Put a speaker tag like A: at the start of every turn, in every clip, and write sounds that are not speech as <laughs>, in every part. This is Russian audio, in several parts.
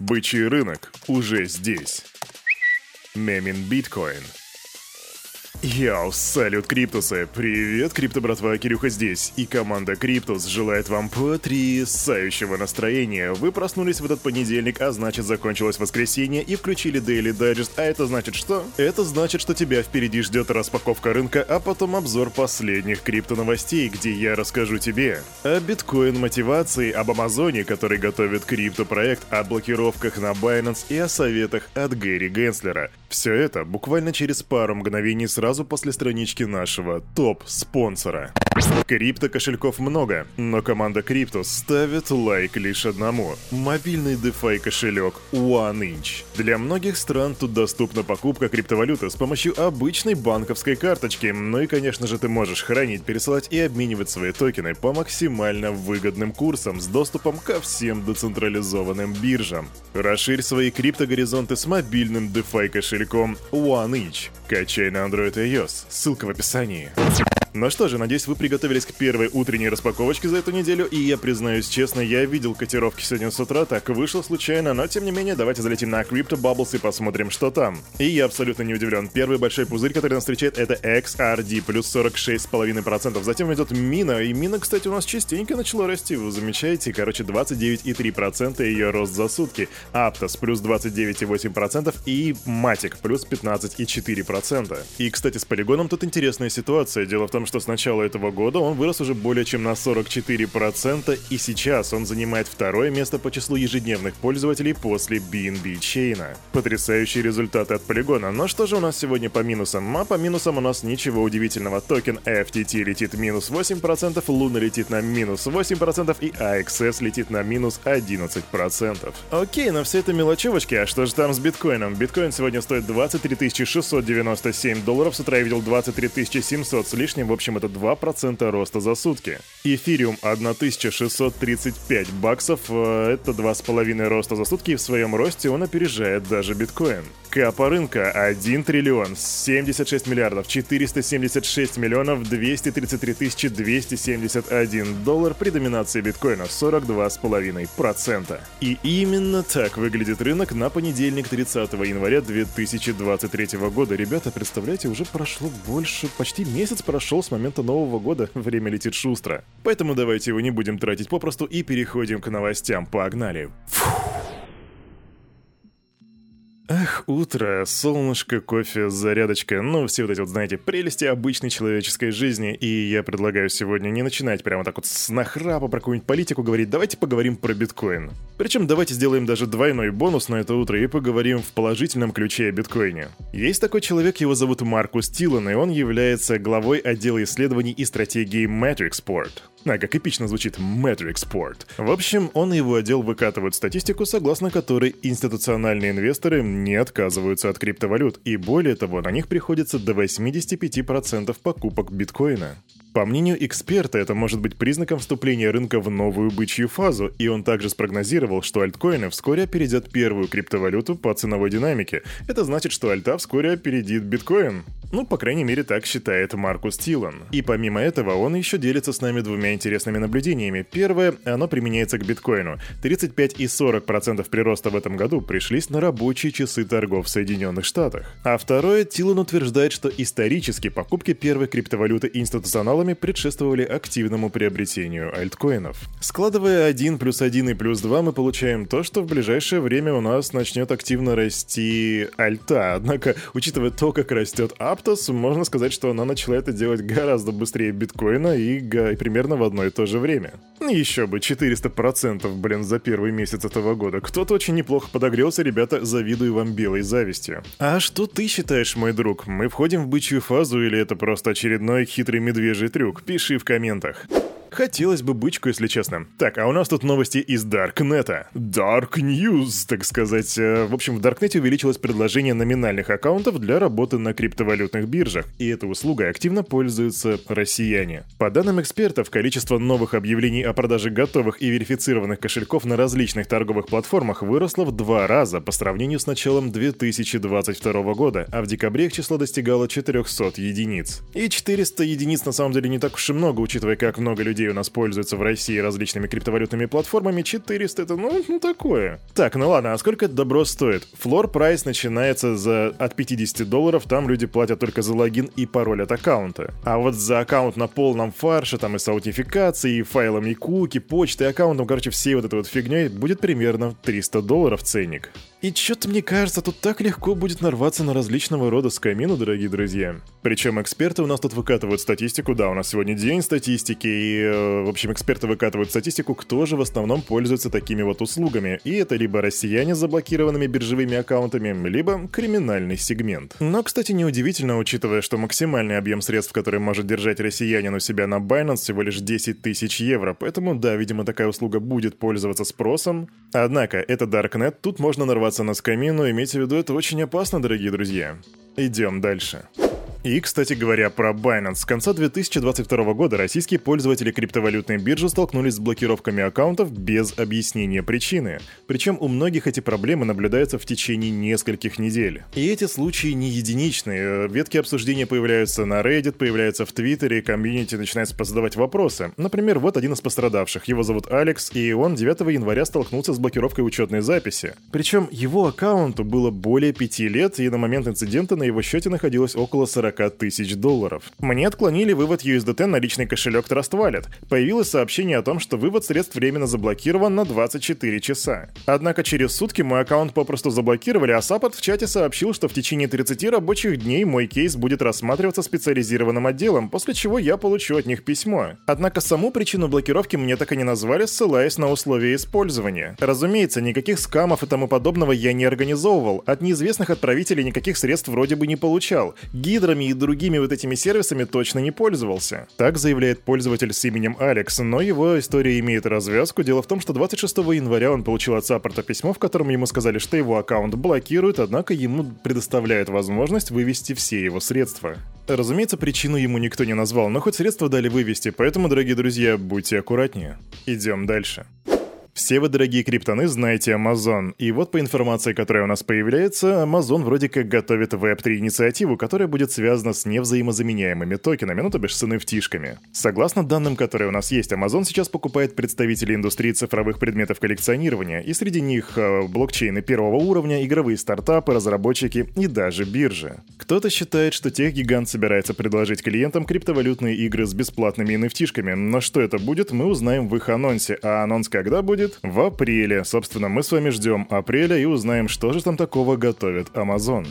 A: Бычий рынок уже здесь. Мемин биткоин. Йоу, салют, Криптусы! Привет, Крипто братва, Кирюха здесь. И команда Криптус желает вам потрясающего настроения. Вы проснулись в этот понедельник, а значит закончилось воскресенье и включили Daily Digest. А это значит что? Это значит, что тебя впереди ждет распаковка рынка, а потом обзор последних крипто новостей, где я расскажу тебе о биткоин мотивации, об Амазоне, который готовит крипто-проект, о блокировках на Binance и о советах от Гэри Генслера. Все это буквально через пару мгновений сразу после странички нашего топ-спонсора. Крипто-кошельков много, но команда Криптус ставит лайк лишь одному – мобильный DeFi кошелек OneInch. Для многих стран тут доступна покупка криптовалюты с помощью обычной банковской карточки, ну и, конечно же, ты можешь хранить, пересылать и обменивать свои токены по максимально выгодным курсам с доступом ко всем децентрализованным биржам. Расширь свои криптогоризонты с мобильным DeFi кошельком OneInch. Качай на Android iOS, ссылка в описании. Ну что же, надеюсь, вы приготовились к первой утренней распаковочке за эту неделю, и я признаюсь честно, я видел котировки сегодня с утра, так вышло случайно, но тем не менее, давайте залетим на Crypto Bubbles и посмотрим, что там. И я абсолютно не удивлен. Первый большой пузырь, который нас встречает, это XRD, плюс 46,5%. Затем идет Мина, и Мина, кстати, у нас частенько начала расти, вы замечаете? Короче, 29,3% ее рост за сутки. Aptos, плюс 29,8%, и Matic, плюс 15,4%. И, кстати, с полигоном тут интересная ситуация. Дело в том, что с начала этого года он вырос уже более чем на 44%, и сейчас он занимает второе место по числу ежедневных пользователей после BNB Chain. Потрясающие результаты от полигона. Но что же у нас сегодня по минусам? А по минусам у нас ничего удивительного. Токен FTT летит минус 8%, Luna летит на минус 8% и AXS летит на минус 11%. Окей, но все это мелочевочки, а что же там с биткоином? Биткоин сегодня стоит 23 697 долларов, с утра я видел 23 700 с лишним, общем, это 2% роста за сутки. Эфириум 1635 баксов, э, это 2,5 роста за сутки, и в своем росте он опережает даже биткоин. Капа рынка 1 триллион 76 миллиардов 476 миллионов 233 тысячи 271 доллар при доминации биткоина 42,5%. И именно так выглядит рынок на понедельник 30 января 2023 года. Ребята, представляете, уже прошло больше, почти месяц прошел с момента Нового года. Время летит шустро. Поэтому давайте его не будем тратить попросту и переходим к новостям. Погнали. Фух. Ах, утро, солнышко, кофе, зарядочка, ну все вот эти вот, знаете, прелести обычной человеческой жизни. И я предлагаю сегодня не начинать прямо так вот с нахрапа про какую-нибудь политику говорить, давайте поговорим про биткоин. Причем давайте сделаем даже двойной бонус на это утро и поговорим в положительном ключе о биткоине. Есть такой человек, его зовут Маркус Тилан, и он является главой отдела исследований и стратегии Matrixport. А, как эпично звучит Matrixport. В общем, он и его отдел выкатывают статистику, согласно которой институциональные инвесторы не отказываются от криптовалют, и более того, на них приходится до 85% покупок биткоина. По мнению эксперта, это может быть признаком вступления рынка в новую бычью фазу, и он также спрогнозировал, что альткоины вскоре опередят первую криптовалюту по ценовой динамике. Это значит, что альта вскоре опередит биткоин. Ну, по крайней мере, так считает Маркус Тилан. И помимо этого, он еще делится с нами двумя интересными наблюдениями. Первое, оно применяется к биткоину. 35 и 40% прироста в этом году пришлись на рабочие часы торгов в Соединенных Штатах. А второе, Тилан утверждает, что исторически покупки первой криптовалюты институционалами предшествовали активному приобретению альткоинов. Складывая 1 плюс 1 и плюс 2, мы получаем то, что в ближайшее время у нас начнет активно расти альта. Однако, учитывая то, как растет апт, Aptos, можно сказать, что она начала это делать гораздо быстрее биткоина и, и примерно в одно и то же время. Еще бы, 400%, блин, за первый месяц этого года. Кто-то очень неплохо подогрелся, ребята, завидую вам белой завистью. А что ты считаешь, мой друг? Мы входим в бычью фазу или это просто очередной хитрый медвежий трюк? Пиши в комментах. Хотелось бы бычку, если честно. Так, а у нас тут новости из Даркнета. Dark News, так сказать. Э, в общем, в Даркнете увеличилось предложение номинальных аккаунтов для работы на криптовалютных биржах, и этой услугой активно пользуются россияне. По данным экспертов, количество новых объявлений о продаже готовых и верифицированных кошельков на различных торговых платформах выросло в два раза по сравнению с началом 2022 года, а в декабре их число достигало 400 единиц. И 400 единиц на самом деле не так уж и много, учитывая, как много людей людей у нас пользуются в России различными криптовалютными платформами, 400 это, ну, ну такое. Так, ну ладно, а сколько это добро стоит? Флор прайс начинается за от 50 долларов, там люди платят только за логин и пароль от аккаунта. А вот за аккаунт на полном фарше, там и с аутентификацией, и файлами куки, почты, аккаунтом, короче, всей вот этой вот фигней будет примерно 300 долларов ценник. И что-то мне кажется, тут так легко будет нарваться на различного рода скамину, дорогие друзья. Причем эксперты у нас тут выкатывают статистику, да, у нас сегодня день статистики, и, э, в общем, эксперты выкатывают статистику, кто же в основном пользуется такими вот услугами. И это либо россияне с заблокированными биржевыми аккаунтами, либо криминальный сегмент. Но, кстати, неудивительно, учитывая, что максимальный объем средств, который может держать россиянин у себя на Binance, всего лишь 10 тысяч евро, поэтому, да, видимо, такая услуга будет пользоваться спросом. Однако, это Darknet, тут можно нарваться на скамину, имейте в виду, это очень опасно, дорогие друзья. Идем дальше. И, кстати говоря, про Binance. С конца 2022 года российские пользователи криптовалютной биржи столкнулись с блокировками аккаунтов без объяснения причины. Причем у многих эти проблемы наблюдаются в течение нескольких недель. И эти случаи не единичные. Ветки обсуждения появляются на Reddit, появляются в Твиттере, комьюнити начинает задавать вопросы. Например, вот один из пострадавших. Его зовут Алекс, и он 9 января столкнулся с блокировкой учетной записи. Причем его аккаунту было более 5 лет, и на момент инцидента на его счете находилось около 40 40 тысяч долларов. Мне отклонили вывод USDT на личный кошелек Trust Wallet. Появилось сообщение о том, что вывод средств временно заблокирован на 24 часа. Однако через сутки мой аккаунт попросту заблокировали, а саппорт в чате сообщил, что в течение 30 рабочих дней мой кейс будет рассматриваться специализированным отделом, после чего я получу от них письмо. Однако саму причину блокировки мне так и не назвали, ссылаясь на условия использования. Разумеется, никаких скамов и тому подобного я не организовывал, от неизвестных отправителей никаких средств вроде бы не получал. Гидрами и другими вот этими сервисами точно не пользовался. Так заявляет пользователь с именем Алекс, но его история имеет развязку. Дело в том, что 26 января он получил от саппорта письмо, в котором ему сказали, что его аккаунт блокируют, однако ему предоставляют возможность вывести все его средства. Разумеется, причину ему никто не назвал, но хоть средства дали вывести, поэтому, дорогие друзья, будьте аккуратнее. Идем дальше. Все вы, дорогие криптоны, знаете Amazon. И вот по информации, которая у нас появляется, Amazon вроде как готовит Web3 инициативу, которая будет связана с невзаимозаменяемыми токенами, ну то бишь с NFT-шками. Согласно данным, которые у нас есть, Amazon сейчас покупает представителей индустрии цифровых предметов коллекционирования, и среди них э, блокчейны первого уровня, игровые стартапы, разработчики и даже биржи. Кто-то считает, что тех-гигант собирается предложить клиентам криптовалютные игры с бесплатными NFT-шками, но что это будет, мы узнаем в их анонсе, а анонс когда будет? Будет в апреле. Собственно, мы с вами ждем апреля и узнаем, что же там такого готовит Amazon.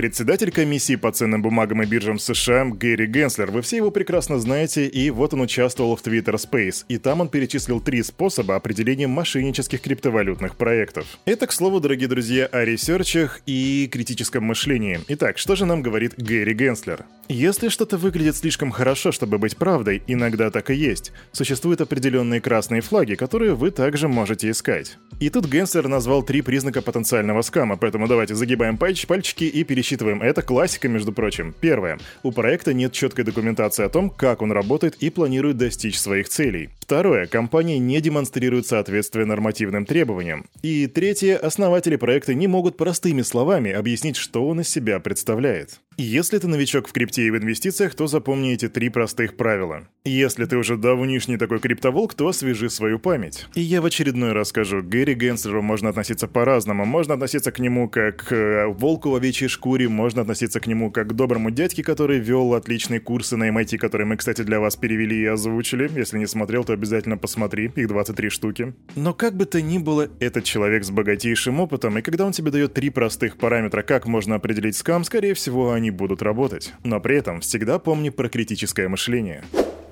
A: Председатель комиссии по ценным бумагам и биржам США Гэри Генслер, вы все его прекрасно знаете, и вот он участвовал в Twitter Space, и там он перечислил три способа определения мошеннических криптовалютных проектов. Это, к слову, дорогие друзья, о ресерчах и критическом мышлении. Итак, что же нам говорит Гэри Генслер? Если что-то выглядит слишком хорошо, чтобы быть правдой, иногда так и есть. Существуют определенные красные флаги, которые вы также можете искать. И тут Генслер назвал три признака потенциального скама, поэтому давайте загибаем пальч пальчики и пересчитываем. Это классика, между прочим. Первое. У проекта нет четкой документации о том, как он работает и планирует достичь своих целей. Второе. Компания не демонстрирует соответствие нормативным требованиям. И третье. Основатели проекта не могут простыми словами объяснить, что он из себя представляет. Если ты новичок в крипте и в инвестициях, то запомни эти три простых правила. Если ты уже давнишний такой криптоволк, то освежи свою память. И я в очередной раз скажу, Гэри Генслеру можно относиться по-разному. Можно относиться к нему как к э, волку в овечьей шкуре, можно относиться к нему как к доброму дядьке, который вел отличные курсы на MIT, которые мы, кстати, для вас перевели и озвучили. Если не смотрел, то обязательно посмотри, их 23 штуки. Но как бы то ни было, этот человек с богатейшим опытом, и когда он тебе дает три простых параметра, как можно определить скам, скорее всего, они будут работать. Но при этом всегда помни про критическое мышление.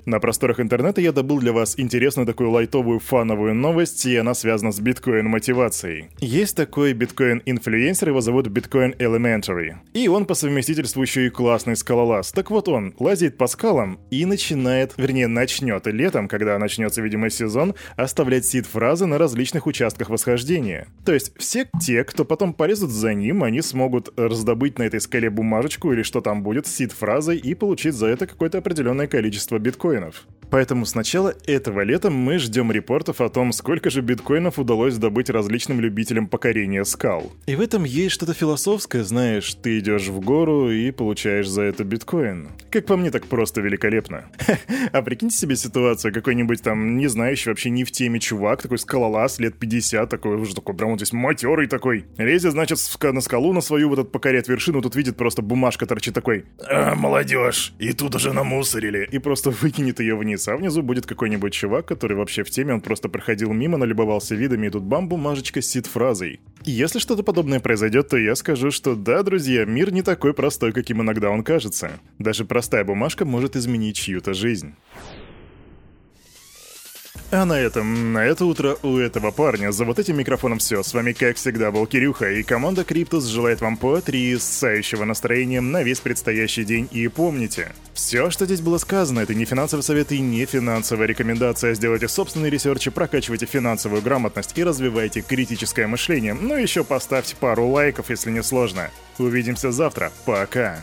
A: На просторах интернета я добыл для вас интересную такую лайтовую фановую новость, и она связана с биткоин-мотивацией. Есть такой биткоин-инфлюенсер, его зовут Bitcoin Elementary. И он по совместительству еще и классный скалолаз. Так вот он лазит по скалам и начинает, вернее начнет летом, когда начнется, видимо, сезон, оставлять сид-фразы на различных участках восхождения. То есть все те, кто потом полезут за ним, они смогут раздобыть на этой скале бумажечку или что там будет с сид-фразой и получить за это какое-то определенное количество биткоина биткоинов. Поэтому с начала этого лета мы ждем репортов о том, сколько же биткоинов удалось добыть различным любителям покорения скал. И в этом есть что-то философское, знаешь, ты идешь в гору и получаешь за это биткоин. Как по мне, так просто великолепно. <laughs> А прикиньте себе ситуацию, какой-нибудь там, не знающий вообще ни в теме чувак, такой скалолаз, лет 50, такой уже такой, прям вот здесь матерый такой. Лезет, значит, на скалу на свою, вот этот покорять вершину, тут видит просто бумажка торчит такой. А, молодежь, и тут уже намусорили. И просто выкинет ее вниз, а внизу будет какой-нибудь чувак, который вообще в теме, он просто проходил мимо, налюбовался видами, и тут бам, бумажечка сид фразой. И если что-то подобное произойдет, то я скажу, что да, друзья, мир не такой простой, каким иногда он кажется. Даже простая бумажка может изменить чью-то жизнь. А на этом, на это утро у этого парня за вот этим микрофоном все. С вами, как всегда, был Кирюха, и команда Криптус желает вам потрясающего настроения на весь предстоящий день. И помните, все, что здесь было сказано, это не финансовый совет и не финансовая рекомендация. Сделайте собственный research, прокачивайте финансовую грамотность и развивайте критическое мышление. Ну еще поставьте пару лайков, если не сложно. Увидимся завтра. Пока.